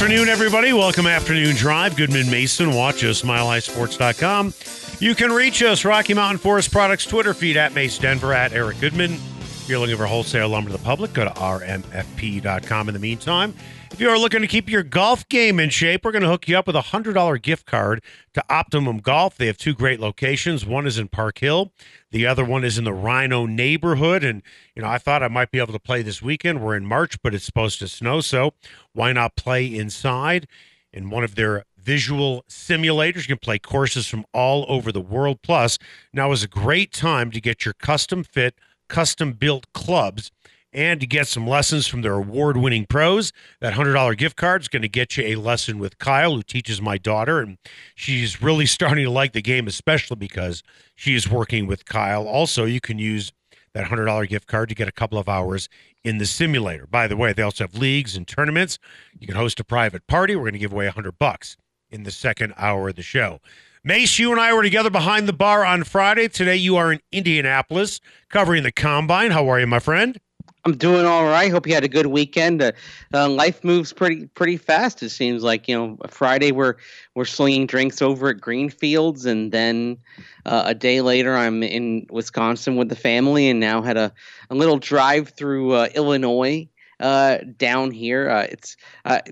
Afternoon, everybody. Welcome Afternoon Drive. Goodman Mason. Watch us, milehighsports.com. You can reach us, Rocky Mountain Forest Products Twitter feed at Mace Denver, at Eric Goodman. If you're looking for wholesale lumber to the public, go to rmfp.com. In the meantime, if you are looking to keep your golf game in shape, we're going to hook you up with a $100 gift card to Optimum Golf. They have two great locations. One is in Park Hill, the other one is in the Rhino neighborhood. And, you know, I thought I might be able to play this weekend. We're in March, but it's supposed to snow. So why not play inside in one of their visual simulators? You can play courses from all over the world. Plus, now is a great time to get your custom fit, custom built clubs and to get some lessons from their award winning pros. That $100 gift card is going to get you a lesson with Kyle, who teaches my daughter. And she's really starting to like the game, especially because she is working with Kyle. Also, you can use that $100 gift card to get a couple of hours in the simulator. By the way, they also have leagues and tournaments. You can host a private party. We're going to give away 100 bucks in the second hour of the show. Mace, you and I were together behind the bar on Friday. Today you are in Indianapolis covering the combine. How are you, my friend? I'm doing all right. Hope you had a good weekend. Uh, uh, life moves pretty pretty fast. It seems like you know Friday we're we're slinging drinks over at Greenfields, and then uh, a day later I'm in Wisconsin with the family, and now had a, a little drive through uh, Illinois uh, down here. Uh, it's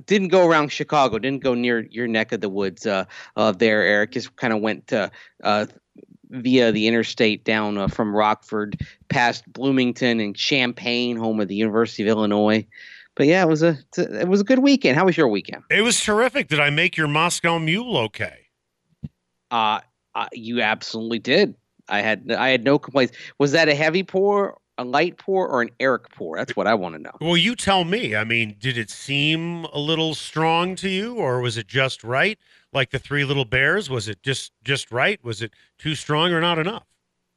didn't go around Chicago, didn't go near your neck of the woods there, Eric. Just kind of went via the interstate down uh, from Rockford past Bloomington and Champaign, home of the University of Illinois. But yeah, it was a it was a good weekend. How was your weekend? It was terrific. Did I make your Moscow Mule okay? Uh, uh you absolutely did. I had I had no complaints. Was that a heavy pour, a light pour, or an Eric pour? That's what I want to know. Well, you tell me. I mean, did it seem a little strong to you, or was it just right? Like the Three Little Bears, was it just just right? Was it too strong or not enough?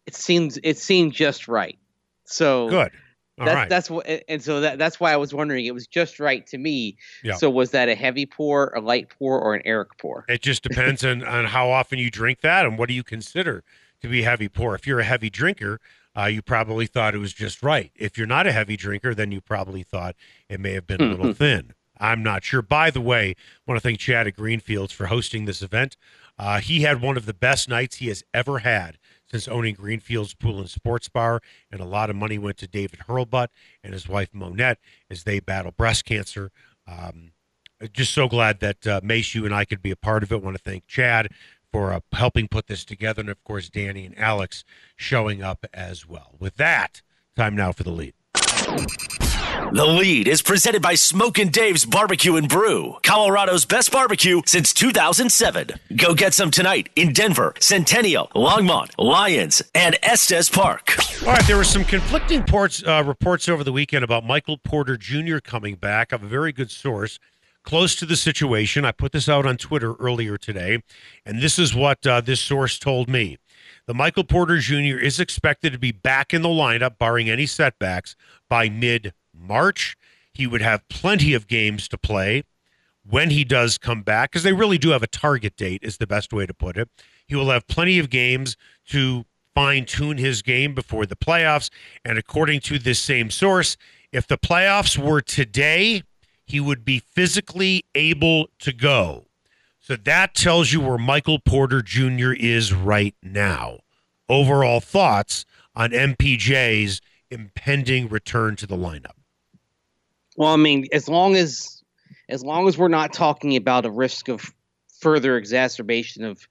It seems it seemed just right. So Good. All that's right. that's what, and so that that's why I was wondering. It was just right to me. Yeah. So was that a heavy pour, a light pour, or an Eric pour? It just depends on, on how often you drink that and what do you consider to be heavy pour. If you're a heavy drinker, uh, you probably thought it was just right. If you're not a heavy drinker, then you probably thought it may have been a little thin. I'm not sure. By the way, I want to thank Chad at Greenfields for hosting this event. Uh, he had one of the best nights he has ever had since owning Greenfields Pool and Sports Bar, and a lot of money went to David Hurlbut and his wife Monette as they battle breast cancer. Um, just so glad that uh, Mace, you and I could be a part of it. want to thank Chad for uh, helping put this together, and of course, Danny and Alex showing up as well. With that, time now for the lead. The lead is presented by Smokin' Dave's Barbecue and Brew, Colorado's best barbecue since 2007. Go get some tonight in Denver, Centennial, Longmont, Lyons, and Estes Park. All right, there were some conflicting ports, uh, reports over the weekend about Michael Porter Jr. coming back. I have a very good source close to the situation. I put this out on Twitter earlier today, and this is what uh, this source told me. The Michael Porter Jr. is expected to be back in the lineup, barring any setbacks, by mid March. He would have plenty of games to play when he does come back, because they really do have a target date, is the best way to put it. He will have plenty of games to fine tune his game before the playoffs. And according to this same source, if the playoffs were today, he would be physically able to go. So that tells you where Michael Porter Jr. is right now. Overall thoughts on MPJ's impending return to the lineup. Well, I mean, as long as as long as we're not talking about a risk of further exacerbation of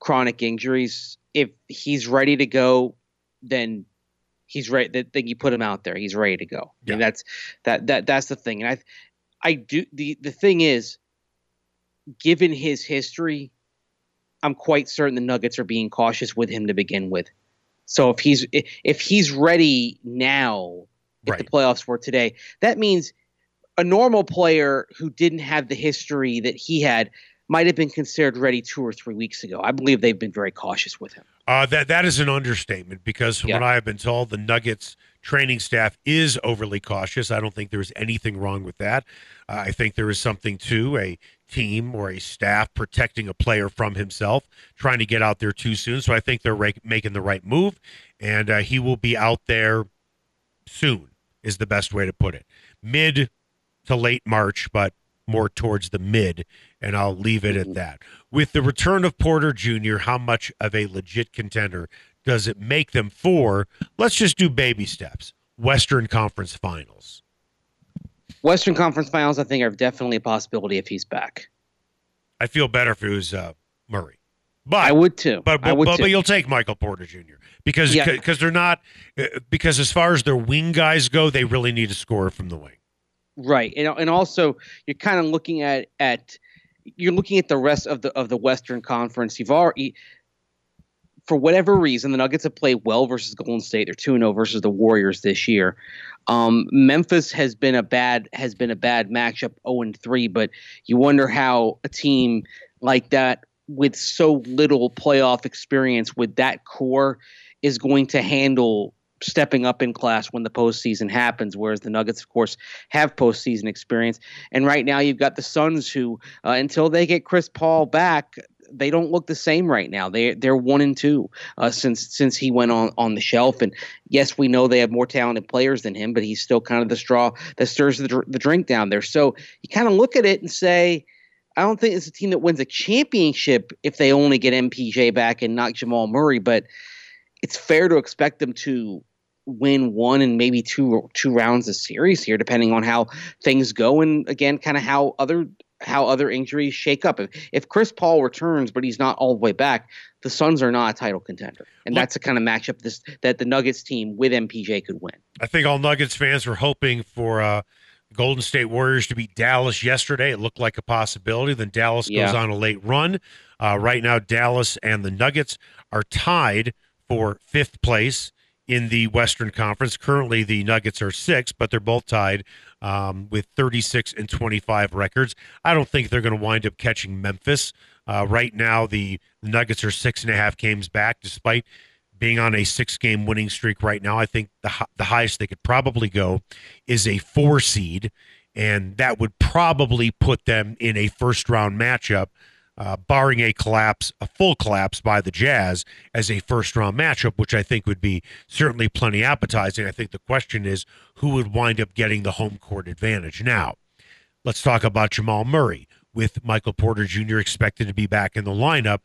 chronic injuries, if he's ready to go, then he's ready. Then then you put him out there. He's ready to go. Yeah. And that's that that that's the thing. And I I do the the thing is, given his history, I'm quite certain the Nuggets are being cautious with him to begin with. So if he's if he's ready now, if the playoffs were today, that means a normal player who didn't have the history that he had might have been considered ready two or three weeks ago. I believe they've been very cautious with him. Uh, that that is an understatement because from Yeah. what I have been told, the Nuggets training staff is overly cautious. I don't think there's anything wrong with that. Uh, I think there is something to a team or a staff protecting a player from himself, trying to get out there too soon. So I think they're ra- making the right move, and uh, he will be out there soon. Is the best way to put it. Mid to late March, but more towards the mid, and I'll leave it at that. With the return of Porter Jr., how much of a legit contender does it make them for? Let's just do baby steps. Western Conference Finals. Western Conference Finals, I think, are definitely a possibility if he's back. I feel better if it was uh, Murray, but I would too. But but, would but, too. but you'll take Michael Porter Jr. because Yeah. because they're not uh, because as far as their wing guys go, they really need a scorer from the wing. Right, and and also you're kind of looking at at you're looking at the rest of the of the Western Conference. You've already, for whatever reason, the Nuggets have played well versus Golden State. They're two zero versus the Warriors this year. Um, Memphis has been a bad has been a bad matchup, zero and three. But you wonder how a team like that with so little playoff experience with that core is going to handle stepping up in class when the postseason happens. Whereas the Nuggets, of course, have postseason experience. And right now, you've got the Suns, who uh, until they get Chris Paul back, they don't look the same right now. They they're one and two uh, since since he went on on the shelf. And yes, we know they have more talented players than him, but he's still kind of the straw that stirs the, the drink down there. So you kind of look at it and say. I don't think it's a team that wins a championship if they only get MPJ back and not Jamal Murray, but it's fair to expect them to win one and maybe two two rounds of series here, depending on how things go, and again, kind of how other how other injuries shake up. If if Chris Paul returns, but he's not all the way back, the Suns are not a title contender, and Look- that's the kind of matchup this that the Nuggets team with MPJ could win. I think all Nuggets fans were hoping for uh, Golden State Warriors to beat Dallas yesterday. It looked like a possibility. Then Dallas goes on a late run. Uh, right now, Dallas and the Nuggets are tied for fifth place in the Western Conference. Currently, the Nuggets are six, but they're both tied um, with 36 and 25 records. I don't think they're going to wind up catching Memphis. Uh, right now, the Nuggets are six and a half games back, despite being on a six game winning streak right now. I think the the highest they could probably go is a four seed, and that would probably put them in a first round matchup, uh, barring a collapse, a full collapse by the Jazz as a first round matchup, which I think would be certainly plenty appetizing. I think the question is who would wind up getting the home court advantage. Now, let's talk about Jamal Murray. With Michael Porter Jr. expected to be back in the lineup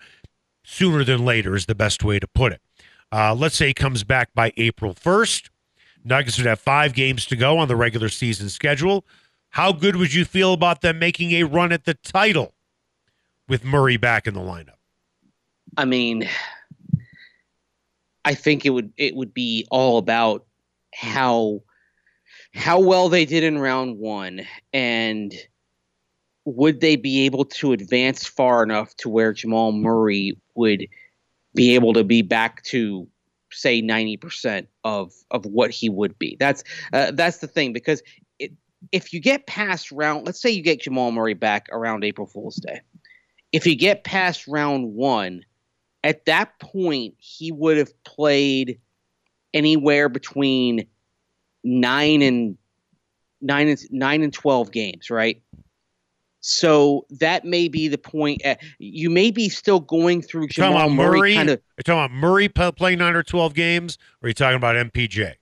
sooner than later, is the best way to put it. Uh, let's say he comes back by April 1st. Nuggets would have five games to go on the regular season schedule. How good would you feel about them making a run at the title with Murray back in the lineup? I mean, I think it would it would be all about how how well they did in round one and would they be able to advance far enough to where Jamal Murray would be able to be back to say 90% of of what he would be. That's uh, that's the thing because it, if you get past round let's say you get Jamal Murray back around April Fool's Day. If you get past round 1 at that point he would have played anywhere between 9 and 9 and 9 and 12 games, right? So that may be the point. At, you may be still going through You talking Jamal about Murray, Murray? kind of. Are talking about Murray playing nine or 12 games? Or are you talking about MPJ?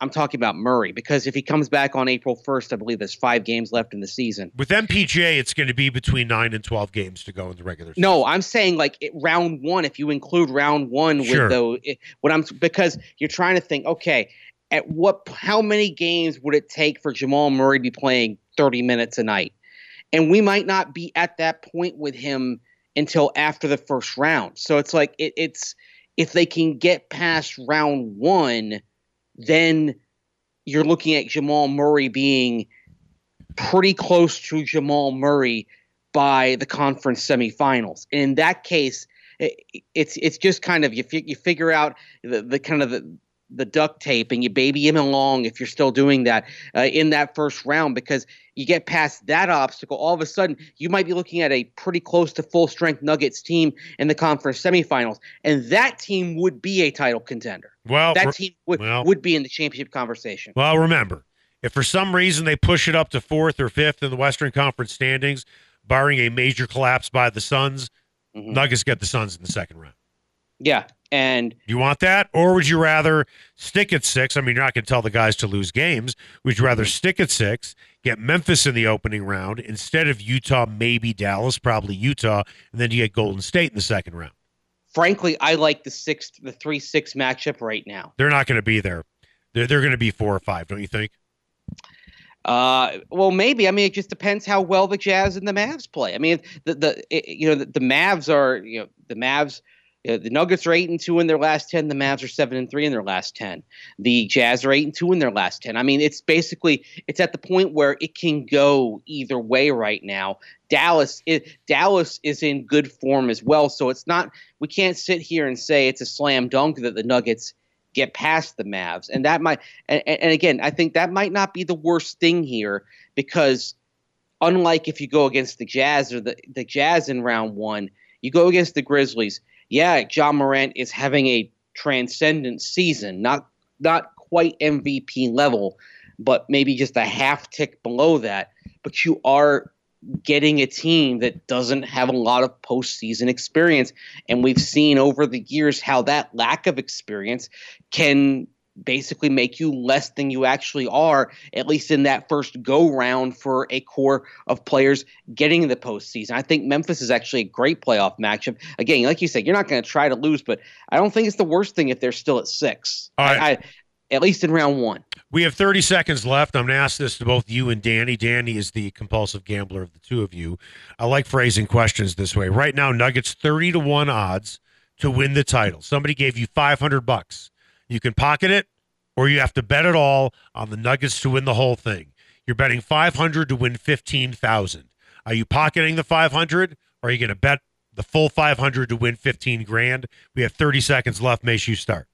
I'm talking about Murray because if he comes back on April 1st, I believe there's five games left in the season. With MPJ, it's going to be between nine and 12 games to go in the regular season. No, I'm saying like it, round one. If you include round one Sure. with the it, what I'm because you're trying to think. Okay, at what? How many games would it take for Jamal Murray to be playing 30 minutes a night? And we might not be at that point with him until after the first round. So it's like it, it's if they can get past round one, then you're looking at Jamal Murray being pretty close to Jamal Murray by the conference semifinals. And in that case, it, it's it's just kind of you fi- you figure out the, the kind of the the duct tape and you baby him along if you're still doing that uh, in that first round because you get past that obstacle, all of a sudden you might be looking at a pretty close to full strength Nuggets team in the conference semifinals, and that team would be a title contender. Well, that team would well, would be in the championship conversation. Well, remember, if for some reason they push it up to fourth or fifth in the Western Conference standings, barring a major collapse by the Suns, mm-hmm. Nuggets get the Suns in the second round. Yeah, and you want that, or would you rather stick at six? I mean, you're not going to tell the guys to lose games. Would you rather stick at six, get Memphis in the opening round instead of Utah, maybe Dallas, probably Utah, and then you get Golden State in the second round? Frankly, I like the six, the three six matchup right now. They're not going to be there. They're they're going to be four or five, don't you think? Uh, well, maybe. I mean, it just depends how well the Jazz and the Mavs play. I mean, the the it, you know the, the Mavs are you know the Mavs uh, the Nuggets are eight and two in their last ten. The Mavs are seven and three in their last ten. The Jazz are eight and two in their last ten. I mean, it's basically it's at the point where it can go either way right now. Dallas, it, Dallas is in good form as well, so it's not. We can't sit here and say it's a slam dunk that the Nuggets get past the Mavs, and that might. And, and again, I think that might not be the worst thing here because, unlike if you go against the Jazz or the the Jazz in round one, you go against the Grizzlies yeah, Ja Morant is having a transcendent season, not not quite MVP level, but maybe just a half tick below that. But you are getting a team that doesn't have a lot of postseason experience. And we've seen over the years how that lack of experience can basically make you less than you actually are, at least in that first go round for a core of players getting the postseason. I think Memphis is actually a great playoff matchup. Again, like you said, you're not going to try to lose, but I don't think it's the worst thing if they're still at six. All right. I, I, at least in round one. We have 30 seconds left. I'm going to ask this to both you and Danny. Danny is the compulsive gambler of the two of you. I like phrasing questions this way. Right now, Nuggets 30 to 1 odds to win the title. Somebody gave you 500 bucks. You can pocket it or you have to bet it all on the Nuggets to win the whole thing. You're betting 500 to win 15,000. Are you pocketing the 500 or are you going to bet the full 500 to win 15 grand? We have 30 seconds left. Make sure you start.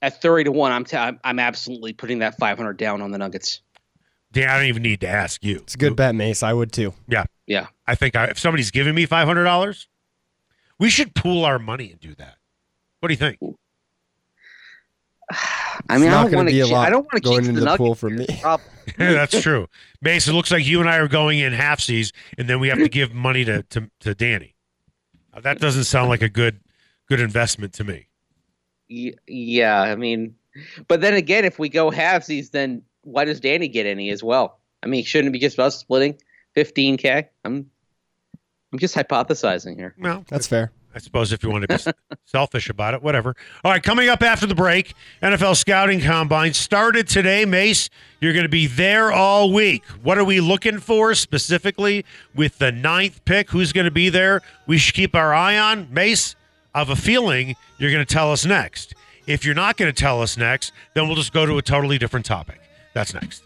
At 30 to 1, I'm t- I'm absolutely putting that 500 down on the Nuggets. Dan, I don't even need to ask you. It's a good bet, Mace. I would too. Yeah. Yeah. I think I, if somebody's giving me $500, we should pool our money and do that. What do you think? I mean, I don't want to. I don't want to going into the, the pool for me. yeah, that's true. Mason, looks like you and I are going in halfsies, and then we have to give money to to, to Danny. Uh, that doesn't sound like a good good investment to me. Yeah, I mean, but then again, if we go halfsies, then why does Danny get any as well? I mean, shouldn't it be just us splitting fifteen k? I'm I'm just hypothesizing here. Well, that's fair. I suppose if you want to be selfish about it, whatever. All right, coming up after the break, NFL Scouting Combine started today. Mace, you're going to be there all week. What are we looking for specifically with the ninth pick? Who's going to be there? We should keep our eye on. Mace, I have a feeling you're going to tell us next. If you're not going to tell us next, then we'll just go to a totally different topic. That's next.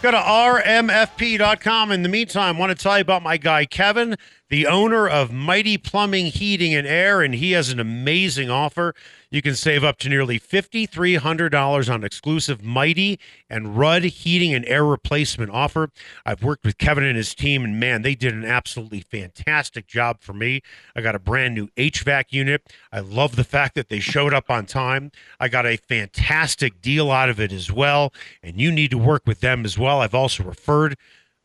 Go to rmfp.com. In the meantime, I want to tell you about my guy, Kevin, the owner of Mighty Plumbing, Heating, and Air, and he has an amazing offer. You can save up to nearly $5,300 on exclusive Mighty and Ruud heating and air replacement offer. I've worked with Kevin and his team, and man, they did an absolutely fantastic job for me. I got a brand new HVAC unit. I love the fact that they showed up on time. I got a fantastic deal out of it as well, and you need to work with them as well. I've also referred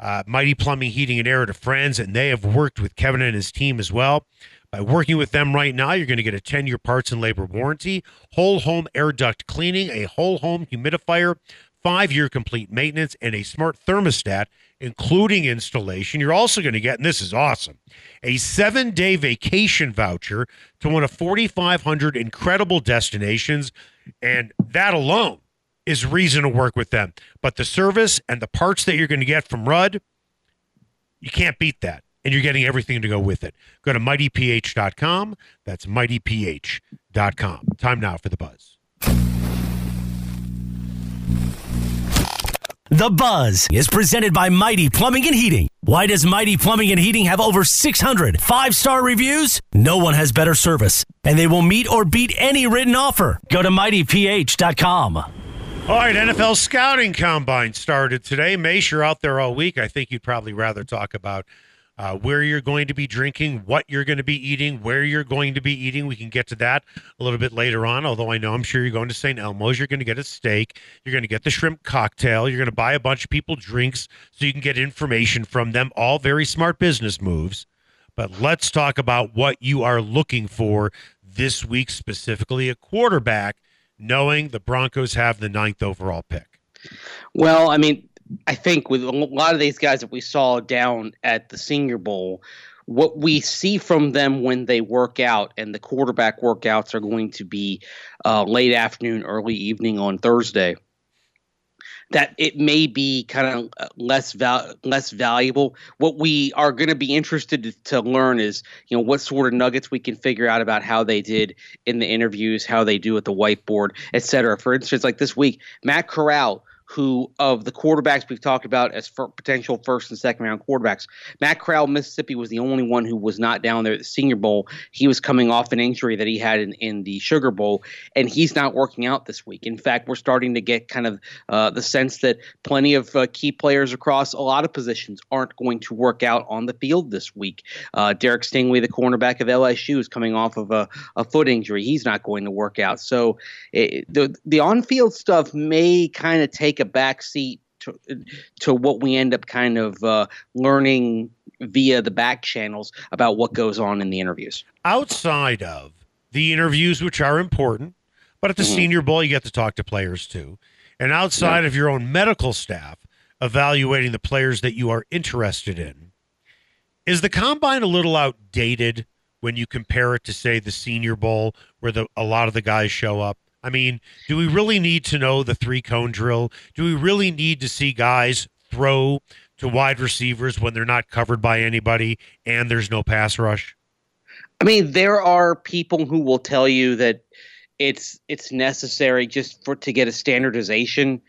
uh, Mighty Plumbing, Heating, and Air to friends, and they have worked with Kevin and his team as well. By working with them right now, you're going to get a 10 year parts and labor warranty, whole home air duct cleaning, a whole home humidifier, five year complete maintenance, and a smart thermostat, including installation. You're also going to get, and this is awesome, a seven day vacation voucher to one of 4,500 incredible destinations. And that alone is reason to work with them. But the service and the parts that you're going to get from Ruud, you can't beat that. And you're getting everything to go with it. Go to mightyph.com. That's mightyph.com. Time now for the buzz. The Buzz is presented by Mighty Plumbing and Heating. Why does Mighty Plumbing and Heating have over 600 five star reviews? No one has better service, and they will meet or beat any written offer. Go to mightyph.com. All right, NFL scouting combine started today. Mace, you're out there all week. I think you'd probably rather talk about uh, where you're going to be drinking, what you're going to be eating, where you're going to be eating. We can get to that a little bit later on, although I know I'm sure you're going to St. Elmo's. You're going to get a steak. You're going to get the shrimp cocktail. You're going to buy a bunch of people drinks so you can get information from them. All very smart business moves. But let's talk about what you are looking for this week, specifically a quarterback, knowing the Broncos have the ninth overall pick. Well, I mean, I think with a lot of these guys that we saw down at the Senior Bowl, what we see from them when they work out, and the quarterback workouts are going to be uh, late afternoon, early evening on Thursday. That it may be kind of uh, less val- less valuable. What we are going to be interested to, to learn is, you know, what sort of nuggets we can figure out about how they did in the interviews, how they do at the whiteboard, et cetera. For instance, like this week, Matt Corral who of the quarterbacks we've talked about as potential first and second round quarterbacks. Matt Corral, Mississippi, was the only one who was not down there at the Senior Bowl. He was coming off an injury that he had in, in the Sugar Bowl, and he's not working out this week. In fact, we're starting to get kind of uh, the sense that plenty of uh, key players across a lot of positions aren't going to work out on the field this week. Uh, Derek Stingley, the cornerback of LSU, is coming off of a, a foot injury. He's not going to work out. So it, the the on field stuff may kind of take backseat to, to what we end up kind of uh, learning via the back channels about what goes on in the interviews. Outside of the interviews, which are important, but at the mm-hmm. Senior Bowl, you get to talk to players too. And outside yeah. of your own medical staff evaluating the players that you are interested in, is the combine a little outdated when you compare it to, say, the Senior Bowl, where the, a lot of the guys show up? I mean, do we really need to know the three cone drill? Do we really need to see guys throw to wide receivers when they're not covered by anybody and there's no pass rush? I mean, there are people who will tell you that it's it's necessary just for to get a standardization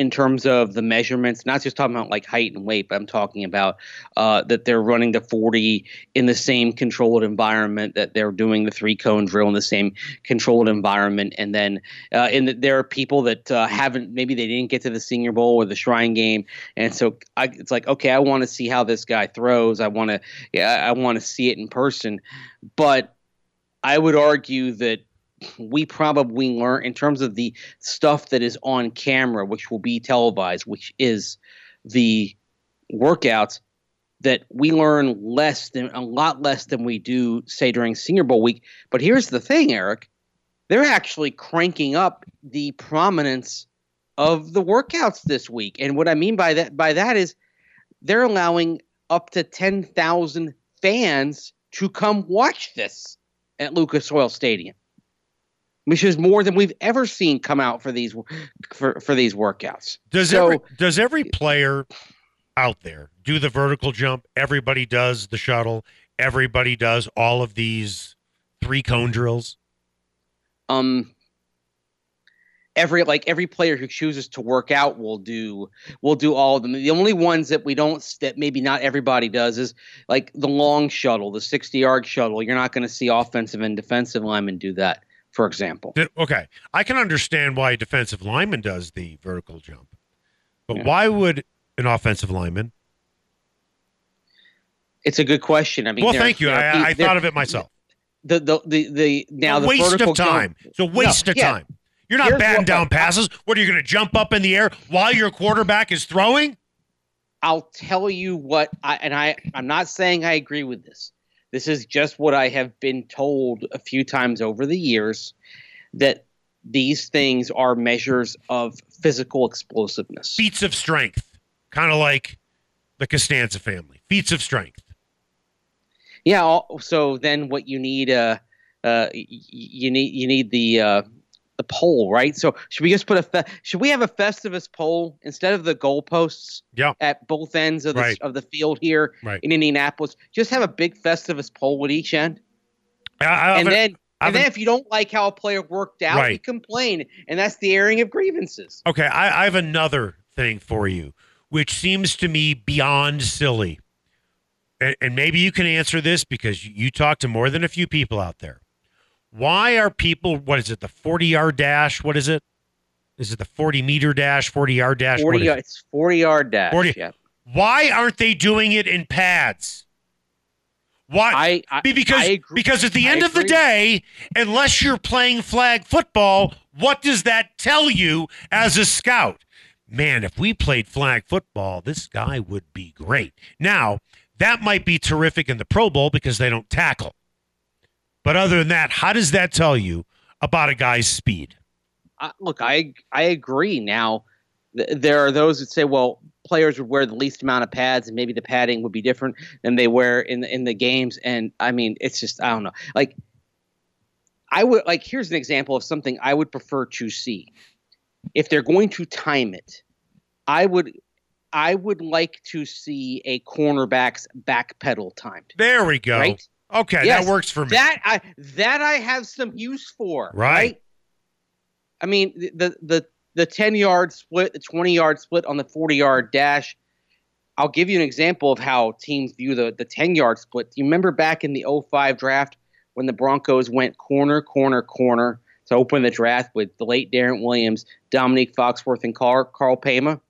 in terms of the measurements, not just talking about like height and weight, but I'm talking about uh, that they're running the 40 in the same controlled environment, that they're doing the three cone drill in the same controlled environment. And then uh, the, there are people that uh, haven't, maybe they didn't get to the Senior Bowl or the Shrine Game. And so I, it's like, okay, I want to see how this guy throws. I want to, yeah, I want to see it in person. But I would argue that we probably learn in terms of the stuff that is on camera, which will be televised, which is the workouts that we learn less than a lot less than we do say during Senior Bowl week. But here's the thing, Eric, they're actually cranking up the prominence of the workouts this week. And what I mean by that by that is they're allowing up to 10,000 fans to come watch this at Lucas Oil Stadium which is more than we've ever seen come out for these for, for these workouts. Does so, every does every player out there do the vertical jump? Everybody does the shuttle. Everybody does all of these three cone drills. Um, every like every player who chooses to work out will do will do all of them. The only ones that we don't that maybe not everybody does is like the long shuttle, the sixty yard shuttle. You're not going to see offensive and defensive linemen do that for example. Okay. I can understand why a defensive lineman does the vertical jump, but yeah. why would an offensive lineman? It's a good question. I mean, well, thank you. I, I thought of it myself. The the the, the now a the waste of time. Jump, it's a waste no, of yeah. time. You're not Here's batting down passes. What are you going to jump up in the air while your quarterback is throwing? I'll tell you what I and I I'm not saying I agree with this. This is just what I have been told a few times over the years that these things are measures of physical explosiveness. Feats of strength, kind of like the Costanza family. Feats of strength. Yeah. So then, what you need, uh, uh, you need you need the uh, the pole, right? So should we just put a fe- should we have a Festivus pole instead of the goalposts? Yeah. At both ends of the Right. of the field here Right. in Indianapolis, just have a big Festivus pole at each end, I, I and often- then. And then, if you don't like how a player worked out, you complain, and that's the airing of grievances. Okay, I, I have another thing for you, which seems to me beyond silly. And, and maybe you can answer this because you talk to more than a few people out there. Why are people, what is it, the 40 yard dash? What is it? Is it the 40 meter dash, 40 yard dash? What Forty is it? yard, it's forty yard dash. 40 Yeah, Why aren't they doing it in pads? Why? I, I because I agree. because at the end of the day, unless you're playing flag football, what does that tell you as a scout? Man, if we played flag football, this guy would be great. Now, that might be terrific in the Pro Bowl because they don't tackle. But other than that, how does that tell you about a guy's speed? I, look, I I agree. Now, th- there are those that say, well, players would wear the least amount of pads, and maybe the padding would be different than they wear in the, in the games. And I mean, it's just I don't know. Like, I would like here's an example of something I would prefer to see. If they're going to time it, I would I would like to see a cornerback's back pedal timed. There we go. Right? Okay, Yes, that works for me. That I that I have some use for. Right. I mean the the the, the ten yard split, the twenty yard split on the forty yard dash. I'll give you an example of how teams view the the ten yard split. Do you remember back in the 05 draft when the Broncos went corner, corner, corner to open the draft with the late Darrent Williams, Dominique Foxworth, and Karl Karl Paymah?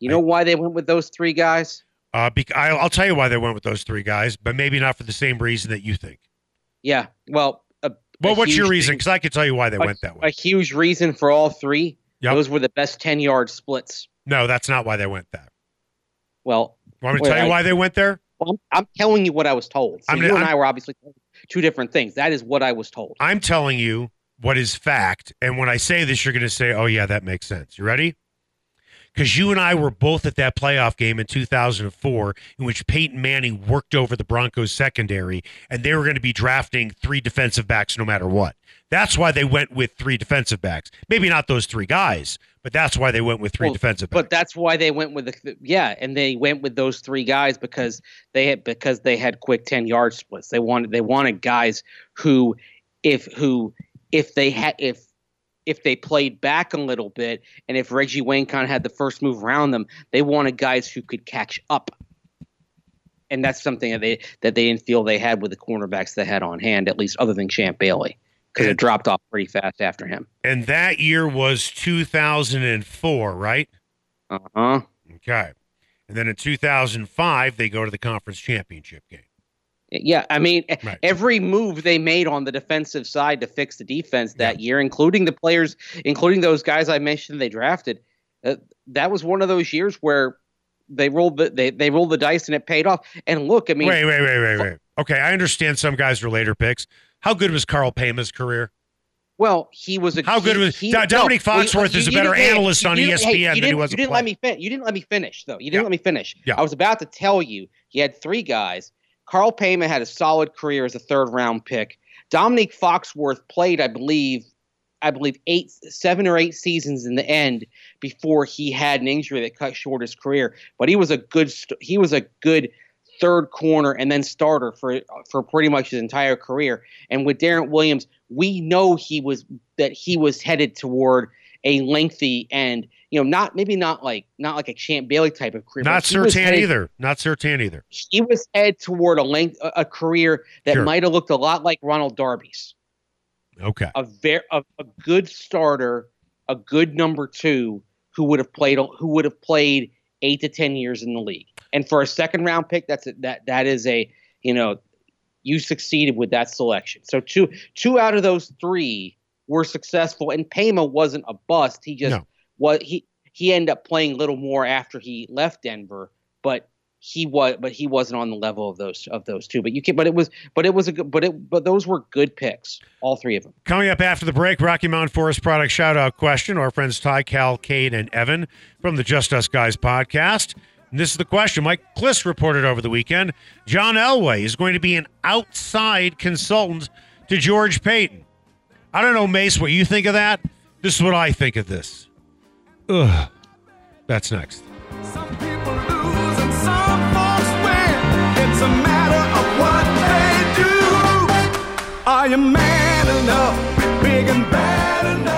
You know why they went with those three guys? Uh, bec- I'll, I'll tell you why they went with those three guys, but maybe not for the same reason that you think. Yeah. Well, a, Well, a what's your reason? Because I can tell you why they a, went that way. a huge reason for all three. Yep. Those were the best 10 yard splits. No, that's not why they went that. Well, Want me to tell you I- why they went there? well, I'm, telling you what I was told. So I'm you and I'm- I were obviously two different things. That is what I was told. I'm telling you what is fact. And when I say this, you're going to say, oh, yeah, that makes sense. You ready? Because you and I were both at that playoff game in 2004 in which Peyton Manning worked over the Broncos secondary and they were going to be drafting three defensive backs no matter what. That's why they went with three defensive backs. Maybe not those three guys, but that's why they went with three Well, defensive backs. But that's why they went with the yeah, and they went with those three guys because they had because they had quick ten yard splits. They wanted they wanted guys who if who if they had if if they played back a little bit and if Reggie Wayne kind of had the first move around them, they wanted guys who could catch up. And that's something that they that they didn't feel they had with the cornerbacks they had on hand, at least other than Champ Bailey, because it dropped off pretty fast after him. and that year was 2004, right? Uh huh. Okay. And then in 2005, they go to the conference championship game. Yeah, I mean, Right. every move they made on the defensive side to fix the defense that year, including the players, including those guys I mentioned they drafted, uh, that was one of those years where they rolled the they, they rolled the dice and it paid off. And look, I mean, wait, wait, wait, wait, wait. Okay, I understand some guys were later picks. How good was Karl Paymah's career? well, he was a How good was- he, Dominique well, Foxworth you- is a better analyst on didn't- hey, ESPN than he was a You didn't player. let me fin- You didn't let me finish though. You didn't Yeah. let me finish. Yeah. I was about to tell you. he had three guys. Karl Paymah had a solid career as a third round pick. Dominique Foxworth played, I believe, I believe eight, seven or eight seasons in the end before he had an injury that cut short his career. But he was a good, he was a good third corner and then starter for for pretty much his entire career. And with Darrent Williams, we know he was that he was headed toward a lengthy and you know not maybe not like not like a Champ Bailey type of career. Not but he was Surtain headed- either. Not Surtain either. He was head toward a length a, a career that Sure. might have looked a lot like Ronald Darby's Okay. a very a, a good starter, a good number two who would have played who would have played eight to ten years in the league. And for a second round pick, that's a, that that is a you know you succeeded with that selection. So two two out of those three were successful, and Paymah wasn't a bust. He just No. what he he ended up playing a little more after he left Denver but he was but he wasn't on the level of those of those two. But you can but it was but it was a good but it but those were good picks all three of them. Coming up after the break rocky mountain forest product shout out question. Our friends ty cal Cade, and evan from the just us guys podcast. And this is the question mike Klis reported over the weekend. John elway is going to be an outside consultant to george paton i don't know mace what you think of that. This is what i think of this. Ugh. That's next. Man enough, big and bad enough?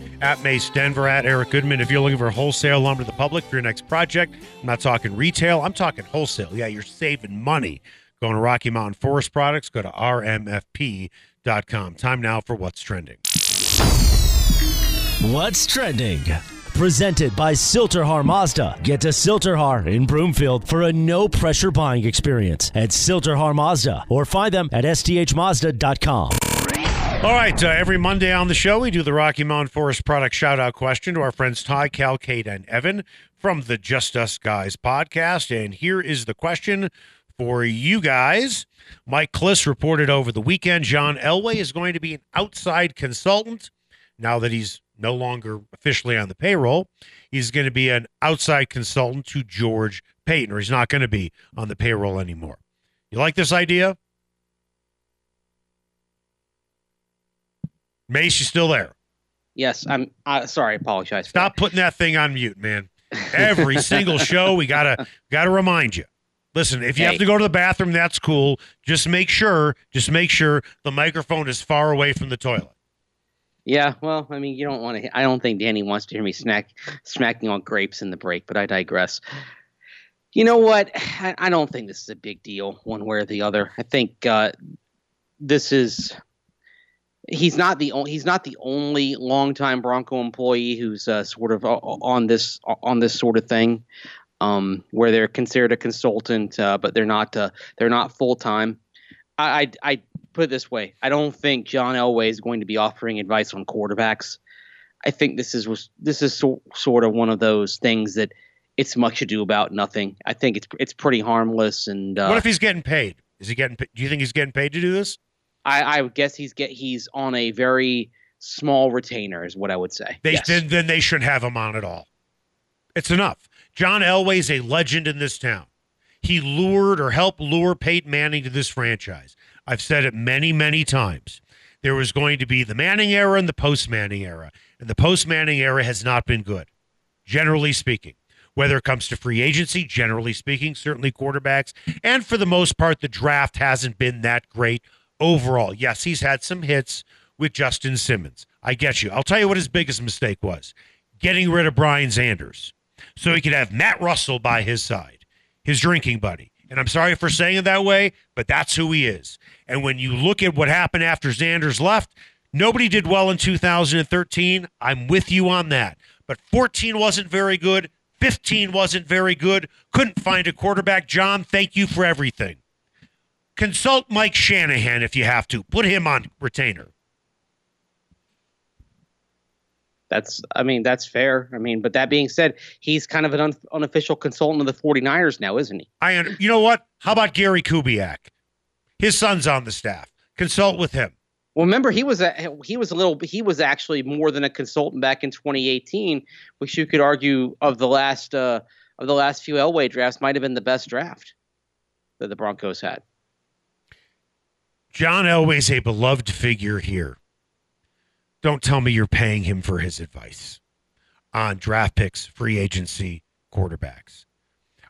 at Mace Denver, at Eric Goodman. If you're looking for wholesale lumber to the public for your next project, I'm not talking retail, I'm talking wholesale. Yeah, you're saving money. Going to Rocky Mountain Forest Products, go to rmfp.com. Time now for What's Trending. What's Trending? Presented by Sill-TerHar Mazda. Get to Sill-TerHar in Broomfield for a no pressure buying experience at Sill-TerHar Mazda or find them at sthmazda.com. All right, uh, every Monday on the show, we do the Rocky Mountain Forest product shout out question to our friends Ty, Cal, Cade, and Evan from the Just Us Guys podcast. And here is the question for you guys. Mike Klis reported over the weekend John Elway is going to be an outside consultant now that he's no longer officially on the payroll. He's going to be an outside consultant to George Paton, or he's not going to be on the payroll anymore. You like this idea? Mace, you still there? Yes, I'm uh, sorry. I apologize. Stop putting that thing on mute, man. Every single show, we gotta gotta remind you. Listen, if you hey. have to go to the bathroom, that's cool. Just make sure, just make sure the microphone is far away from the toilet. Yeah, well, I mean, you don't want to. I don't think Danny wants to hear me snack, smacking on grapes in the break, but I digress. You know what? I, I don't think this is a big deal, one way or the other. I think uh, this is he's not the only he's not the only longtime Bronco employee who's uh, sort of uh, on this on this sort of thing, um, where they're considered a consultant, uh, but they're not uh, they're not full time. I, I, I put it this way: I don't think John Elway is going to be offering advice on quarterbacks. I think this is this is so, sort of one of those things that it's much ado about nothing. I think it's it's pretty harmless. And uh, what if he's getting paid? Is he getting? Do you think he's getting paid to do this? I, I would guess he's get he's on a very small retainer, is what I would say. They yes. then, then they shouldn't have him on at all. It's enough. John Elway's a legend in this town. He lured or helped lure Peyton Manning to this franchise. I've said it many, many times. There was going to be the Manning era and the post Manning era. And the post Manning era has not been good, generally speaking. Whether it comes to free agency, generally speaking, certainly quarterbacks. And for the most part, the draft hasn't been that great overall. Yes, he's had some hits with Justin Simmons. I get you. I'll tell you what his biggest mistake was getting rid of Brian Xanders so he could have Matt Russell by his side, his drinking buddy. And I'm sorry for saying it that way, but that's who he is. And when you look at what happened after Xanders left, nobody did well in 2013. I'm with you on that. But 14 wasn't very good. 15 wasn't very good. Couldn't find a quarterback. John, thank you for everything. Consult Mike Shanahan if you have to. Put him on retainer. That's, I mean, that's fair. I mean, but that being said, he's kind of an un- unofficial consultant of the 49ers now, isn't he? I, you know what? How about Gary Kubiak? His son's on the staff. Consult with him. Well, remember he was a, he was a little he was actually more than a consultant back in 2018, which you could argue of the last uh, of the last few Elway drafts might have been the best draft that the Broncos had. John Elway's a beloved figure here. Don't tell me you're paying him for his advice on draft picks, free agency, quarterbacks.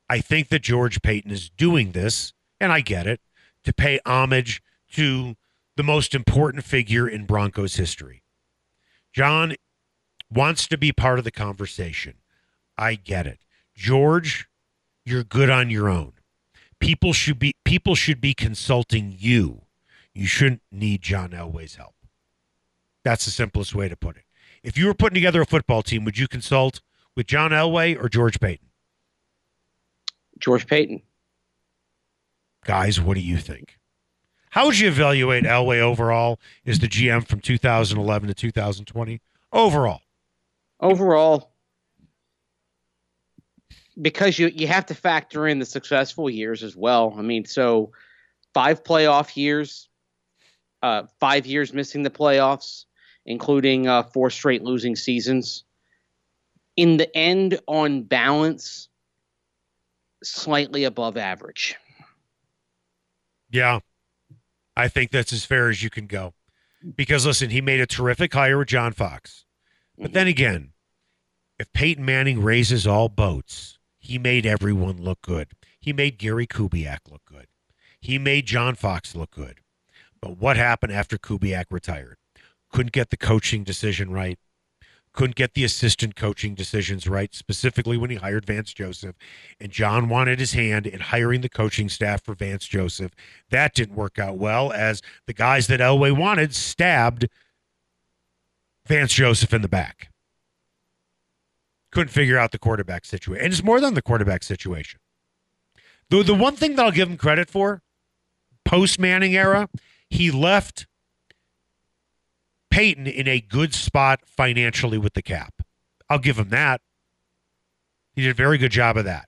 I think that George Paton is doing this, and I get it, to pay homage to the most important figure in Broncos history. John wants to be part of the conversation. I get it. George, you're good on your own. People should be people should be consulting you. You shouldn't need John Elway's help. That's the simplest way to put it. If you were putting together a football team, would you consult with John Elway or George Paton? George Paton. Guys, what do you think? How would you evaluate Elway overall as the GM from 2011 to 2020? Overall. Overall, because you you have to factor in the successful years as well. I mean, so five playoff years, uh, five years missing the playoffs, including uh, four straight losing seasons. In the end, on balance, slightly above average. Yeah. I think that's as fair as you can go. Because listen, he made a terrific hire with John Fox. But then again, if Peyton Manning raises all boats, he made everyone look good. He made Gary Kubiak look good. He made John Fox look good. But what happened after Kubiak retired? Couldn't get the coaching decision right. Couldn't get the assistant coaching decisions right, specifically when he hired Vance Joseph. And John wanted his hand in hiring the coaching staff for Vance Joseph. That didn't work out well, as the guys that Elway wanted stabbed Vance Joseph in the back. Couldn't figure out the quarterback situation. And it's more than the quarterback situation. The, the one thing that I'll give him credit for, post Manning era, he left Paton in a good spot financially with the cap. I'll give him that. He did a very good job of that.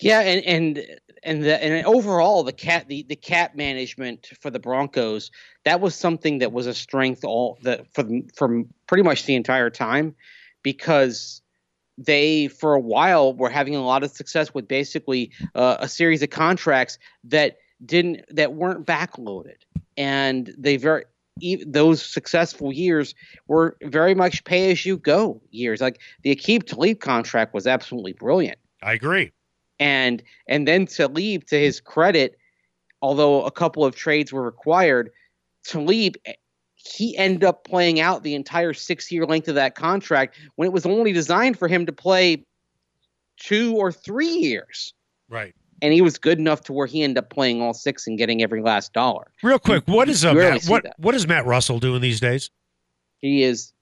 Yeah, and and and the, and overall the cat the, the cap management for the Broncos that was something that was a strength all the for from pretty much the entire time because they for a while were having a lot of success with basically uh, a series of contracts that didn't that weren't backloaded and they very those successful years were very much pay as you go years like the Aqib Talib contract was absolutely brilliant I agree. and and then Talib, to his credit, although a couple of trades were required, Talib eh, he ended up playing out the entire six year length of that contract when it was only designed for him to play two or three years. Right. And he was good enough to where he ended up playing all six and getting every last dollar. Real quick, what is uh, really Matt, what that. what is Matt Russell doing these days? He is.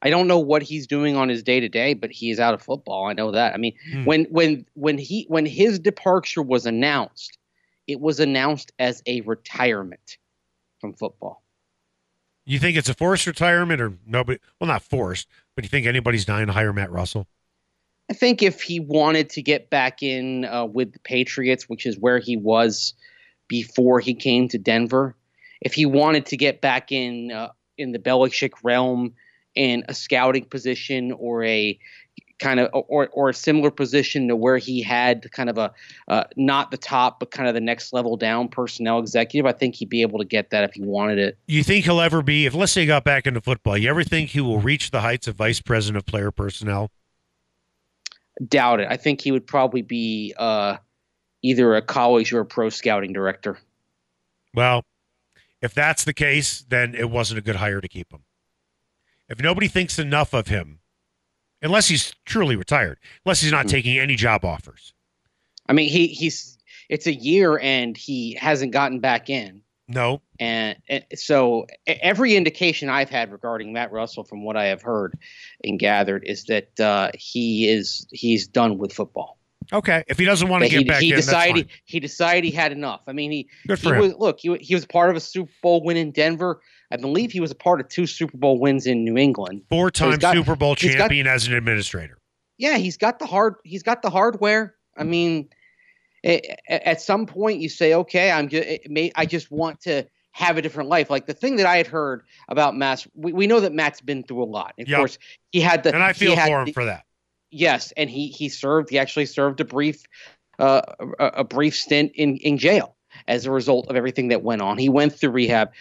I don't know what he's doing on his day to day, but he is out of football. I know that. I mean, Hmm. when when when he when his departure was announced, it was announced as a retirement from football. You think it's a forced retirement or nobody? Well, not forced, but you think anybody's dying to hire Matt Russell? I think if he wanted to get back in uh, with the Patriots, which is where he was before he came to Denver, if he wanted to get back in uh, in the Belichick realm in a scouting position or a kind of or or a similar position to where he had kind of a uh, not the top but kind of the next level down personnel executive, I think he'd be able to get that if he wanted it. You think he'll ever be? If let's say he got back into football, you ever think he will reach the heights of vice president of player personnel? Doubt it. I think he would probably be uh, either a college or a pro scouting director. Well, if that's the case, then it wasn't a good hire to keep him. If nobody thinks enough of him, unless he's truly retired, unless he's not Hmm. taking any job offers. I mean, he he's it's a year and he hasn't gotten back in. No, And, and so every indication I've had regarding Matt Russell, from what I have heard and gathered, is that uh, he is he's done with football. okay. If he doesn't want to get he, back he in, decided he decided he had enough. I mean, he Good he for him. was look he, he was part of a Super Bowl win in Denver. I believe he was a part of two Super Bowl wins in New England. Four-time got- Super Bowl he's got- champion as an administrator. yeah, he's got the hard he's got the hardware. I mean, at some point you say, okay, I'm just may I just want to have a different life. Like the thing that I had heard about Matt, we, we know that Matt's been through a lot. Of Yep. course, he had the And I feel for him the- for that. yes, and he he served. He actually served a brief uh, a, a brief stint in in jail as a result of everything that went on. He went through rehab.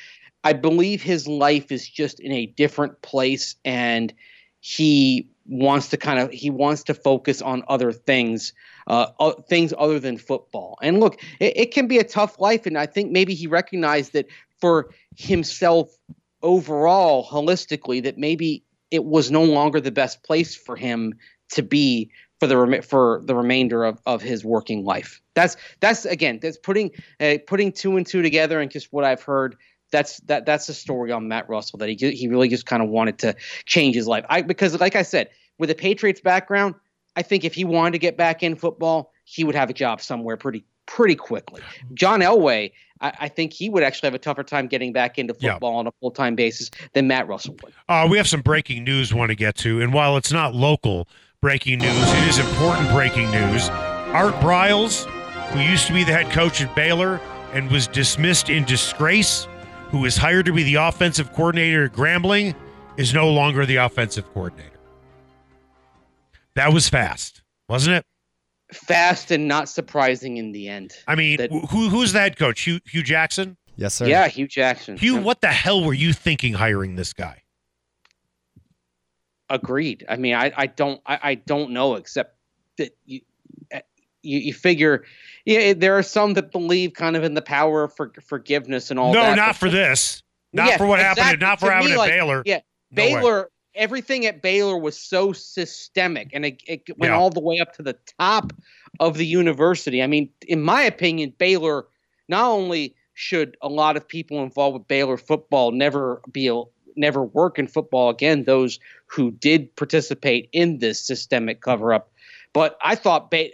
I believe his life is just in a different place, and he wants to kind of he wants to focus on other things, uh, things other than football. And look, it, it can be a tough life, and I think maybe he recognized that for himself overall, holistically, that maybe it was no longer the best place for him to be for the for the remainder of, of his working life. That's that's again that's putting uh, putting two and two together and just what I've heard. That's that that's the story on Matt Russell that he he really just kind of wanted to change his life. I because like I said, with the Patriots background, I think if he wanted to get back in football, he would have a job somewhere pretty pretty quickly. John Elway, I, I think he would actually have a tougher time getting back into Yeah. football on a full time basis than Matt Russell would. Uh, we have some breaking news we want to get to, and while it's not local breaking news, it is important breaking news. Art Briles, who used to be the head coach at Baylor and was dismissed in disgrace, who was hired to be the offensive coordinator at Grambling, is no longer the offensive coordinator. That was fast, wasn't it? Fast and not surprising in the end. I mean, That- who who's the head coach? Hue, Hue Jackson. Yes, sir. Yeah, Hue Jackson. Hue, what the hell were you thinking hiring this guy? Agreed. I mean, I, I don't I, I don't know except that you, uh, you you figure yeah there are some that believe kind of in the power of for, forgiveness and all no, that. No, not for this. Not Yeah, for what happened. Not for me, at like, Baylor. yeah, No way. Baylor, everything at Baylor was so systemic, and it, it went Yeah. all the way up to the top of the university. I mean, in my opinion, Baylor not only should a lot of people involved with Baylor football never be a, never work in football again. Those who did participate in this systemic cover up, but I thought ba-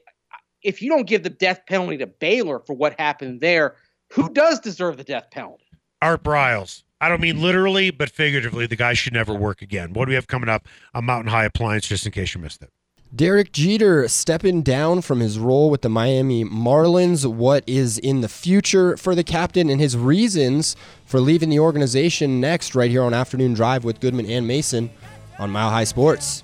if you don't give the death penalty to Baylor for what happened there, who does deserve the death penalty? Art Briles. I don't mean literally, but figuratively, the guy should never work again. What do we have coming up on Mountain High Appliance, just in case you missed it? Derek Jeter stepping down from his role with the Miami Marlins. What is in the future for the captain and his reasons for leaving the organization next, right here on Afternoon Drive with Goodman and Mason on Mile High Sports.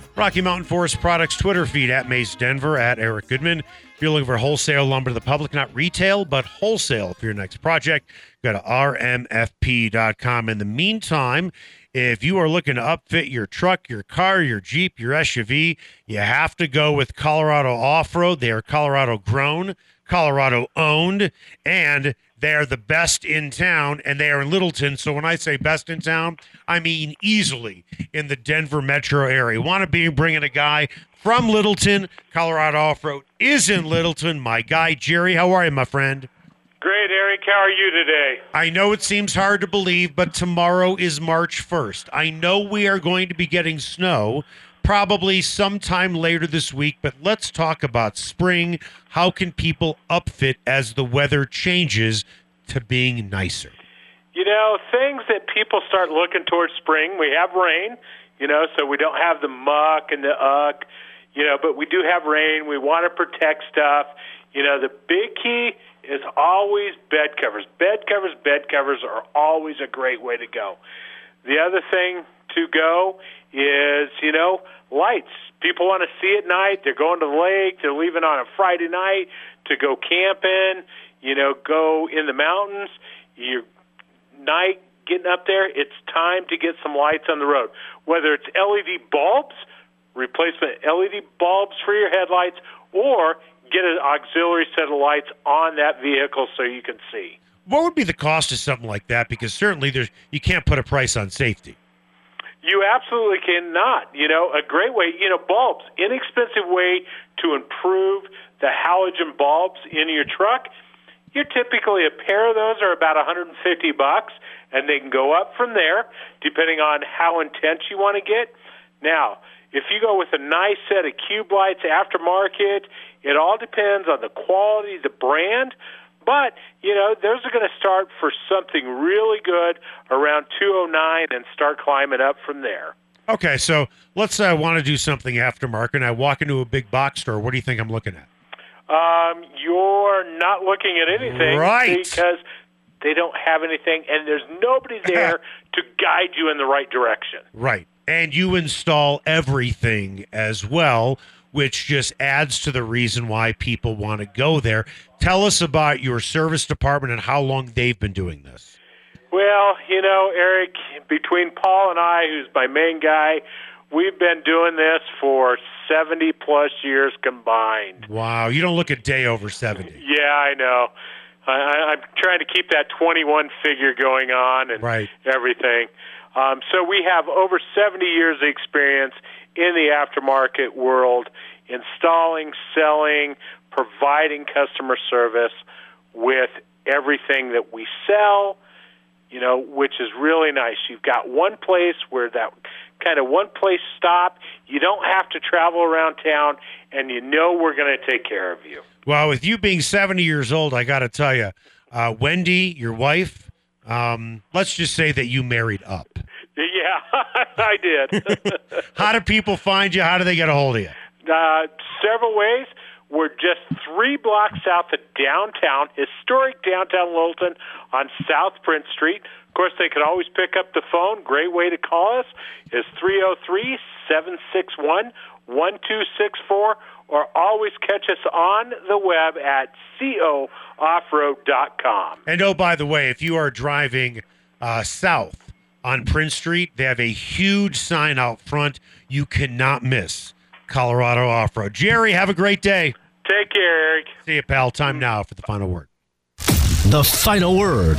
Rocky Mountain Forest Products Twitter feed at Mace Denver, at Eric Goodman. If you're looking for wholesale lumber to the public, not retail, but wholesale for your next project, go to rmfp.com. In the meantime, if you are looking to upfit your truck, your car, your Jeep, your SUV, you have to go with Colorado Off Road. They are Colorado grown, Colorado owned, and they are the best in town, and they are in Littleton. So when I say best in town, I mean easily in the Denver metro area. Want to be bringing a guy from Littleton, Colorado Off Road is in Littleton. My guy Jerry, how are you, my friend? Great, Eric. How are you today? I know it seems hard to believe, but tomorrow is March 1st. I know we are going to be getting snow probably sometime later this week, but let's talk about spring. How can people upfit as the weather changes to being nicer? You know, things that people start looking towards spring. We have rain, you know, so we don't have the muck and the uck, you know, but we do have rain. We want to protect stuff. You know, the big key is always bed covers. Bed covers, bed covers are always a great way to go. The other thing to go is, you know, lights. People want to see at night. They're going to the lake. They're leaving on a Friday night to go camping, you know, go in the mountains. You're night getting up there, it's time to get some lights on the road. Whether it's LED bulbs, replacement LED bulbs for your headlights, or get an auxiliary set of lights on that vehicle so you can see. What would be the cost of something like that? Because certainly there's you can't put a price on safety. You absolutely cannot. You know, a great way, you know, bulbs, inexpensive way to improve the halogen bulbs in your truck. You're typically a pair of those are about 150 bucks, and they can go up from there depending on how intense you want to get. Now, if you go with a nice set of cube lights aftermarket, it all depends on the quality, the brand, But you know, those are going to start for something really good around 209 and start climbing up from there. Okay, so let's say I want to do something aftermarket. And I walk into a big box store. What do you think I'm looking at? Um, you're not looking at anything Right. because they don't have anything, and there's nobody there to guide you in the right direction. Right. And you install everything as well, which just adds to the reason why people want to go there. Tell us about your service department and how long they've been doing this. Well, you know, Eric, between Paul and I, who's my main guy, we've been doing this for 70 plus years combined. Wow, you don't look a day over 70. Yeah, I know. I, I, I'm trying to keep that 21 figure going on and Right. everything. Um, so we have over 70 years of experience in the aftermarket world, installing, selling, providing customer service with everything that we sell. You know, which is really nice. You've got one place where that kind of one place stop. You don't have to travel around town, and you know we're going to take care of you. Well, with you being 70 years old, I got to tell you, uh, Wendy, your wife, um, let's just say that you married up. Yeah, I did. How do people find you? How do they get a hold of you? uh, several ways. We're just three blocks south of downtown, historic downtown Littleton on South Prince Street. Of course, they can always pick up the phone. Great way to call us is 303 761 1264, or always catch us on the web at cooffroad.com. And oh, by the way, if you are driving uh, south on Prince Street, they have a huge sign out front you cannot miss Colorado Off Road. Jerry, have a great day. Take care, Eric. See you, pal. Time now for the final word. The final word.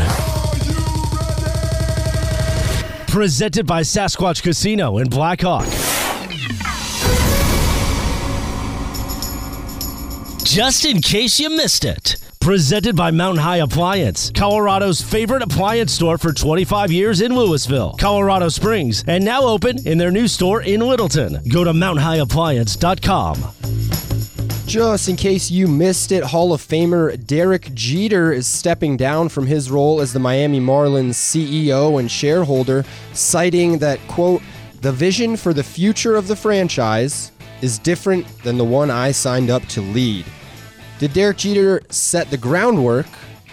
Presented by Sasquatch Casino in Blackhawk. Just in case you missed it. Presented by Mountain High Appliance, Colorado's favorite appliance store for 25 years in Louisville, Colorado Springs, and now open in their new store in Littleton. Go to mountainhighappliance.com. Just in case you missed it, Hall of Famer Derek Jeter is stepping down from his role as the Miami Marlins CEO and shareholder, citing that, quote, the vision for the future of the franchise is different than the one I signed up to lead. Did Derek Jeter set the groundwork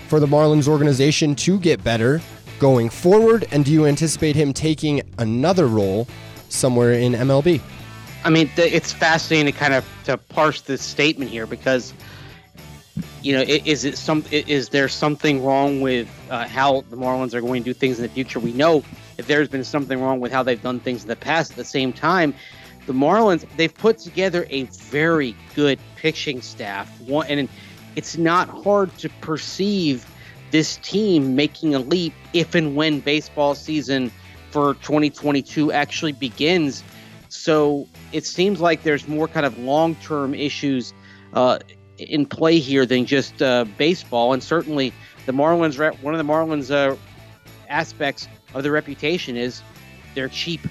for the Marlins organization to get better going forward? And do you anticipate him taking another role somewhere in MLB? I mean, it's fascinating to kind of to parse this statement here because, you know, is it some is there something wrong with uh, how the Marlins are going to do things in the future? We know if there's been something wrong with how they've done things in the past. At the same time, the Marlins they've put together a very good pitching staff. One, and it's not hard to perceive this team making a leap if and when baseball season for 2022 actually begins. So it seems like there's more kind of long term issues uh, in play here than just uh, baseball. And certainly the Marlins, one of the Marlins uh, aspects of their reputation is they're cheap.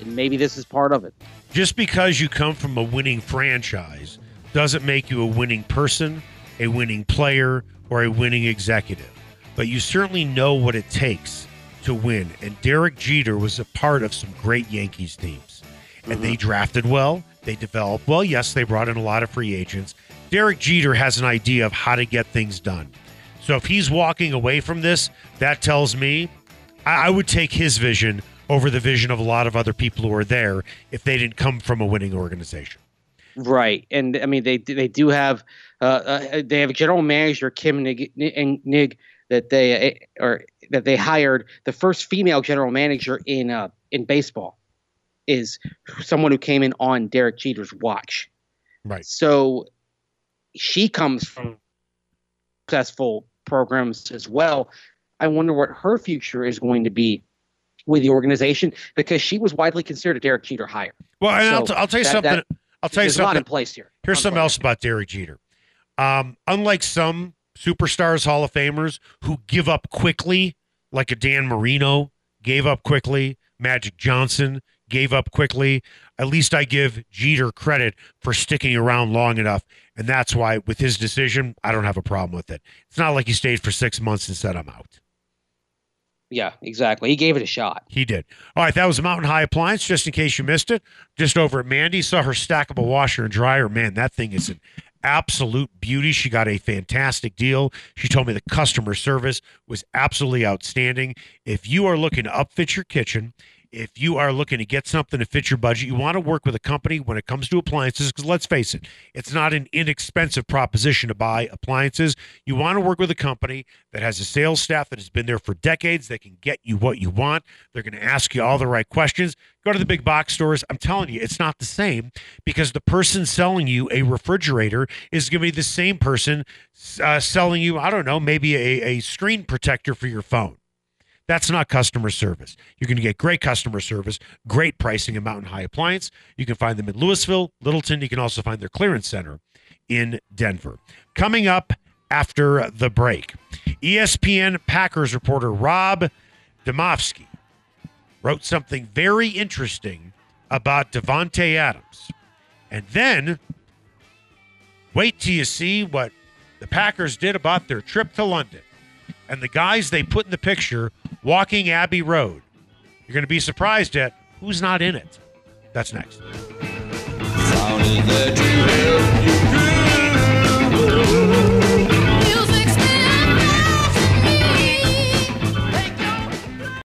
And maybe this is part of it. Just because you come from a winning franchise doesn't make you a winning person, a winning player, or a winning executive. But you certainly know what it takes to win. And Derek Jeter was a part of some great Yankees teams. And they mm-hmm. drafted well, they developed well. Yes, they brought in a lot of free agents. Derek Jeter has an idea of how to get things done. So if he's walking away from this, that tells me I, I would take his vision over the vision of a lot of other people who are there if they didn't come from a winning organization. Right, and I mean they they do have uh, uh, they have a general manager Kim Nig, Nig, Nig that they uh, or that they hired the first female general manager in uh, in baseball is someone who came in on Derek Jeter's watch. Right. So she comes from successful programs as well. I wonder what her future is going to be with the organization because she was widely considered a Derek Jeter hire. Well, and I'll, t- I'll tell you that- something. that- I'll tell you There's a lot in place here. Here's something else about Derek Jeter. Um, unlike some superstars, Hall of Famers who give up quickly, like a Dan Marino gave up quickly, Magic Johnson gave up quickly. At least I give Jeter credit for sticking around long enough. And that's why, with his decision, I don't have a problem with it. It's not like he stayed for six months and said, I'm out. Yeah, exactly. He gave it a shot. He did. All right, that was Mountain High Appliance, just in case you missed it. Just over at Mandy, saw her stackable washer and dryer. Man, that thing is an absolute beauty. She got a fantastic deal. She told me the customer service was absolutely outstanding. If you are looking to upfit your kitchen, if you are looking to get something to fit your budget, you want to work with a company when it comes to appliances, because let's face it, it's not an inexpensive proposition to buy appliances. You want to work with a company that has a sales staff that has been there for decades, that can get you what you want. They're going to ask you all the right questions. Go to the big box stores. I'm telling you, it's not the same because the person selling you a refrigerator is going to be the same person uh, selling you, I don't know, maybe a, a screen protector for your phone. That's not customer service. You're going to get great customer service, great pricing at Mountain High Appliance. You can find them in Louisville, Littleton. You can also find their clearance center in Denver. Coming up after the break, ESPN Packers reporter Rob Demovsky wrote something very interesting about Davante Adams. And then wait till you see what the Packers did about their trip to London and the guys they put in the picture walking Abbey Road. You're going to be surprised at who's not in it. That's next.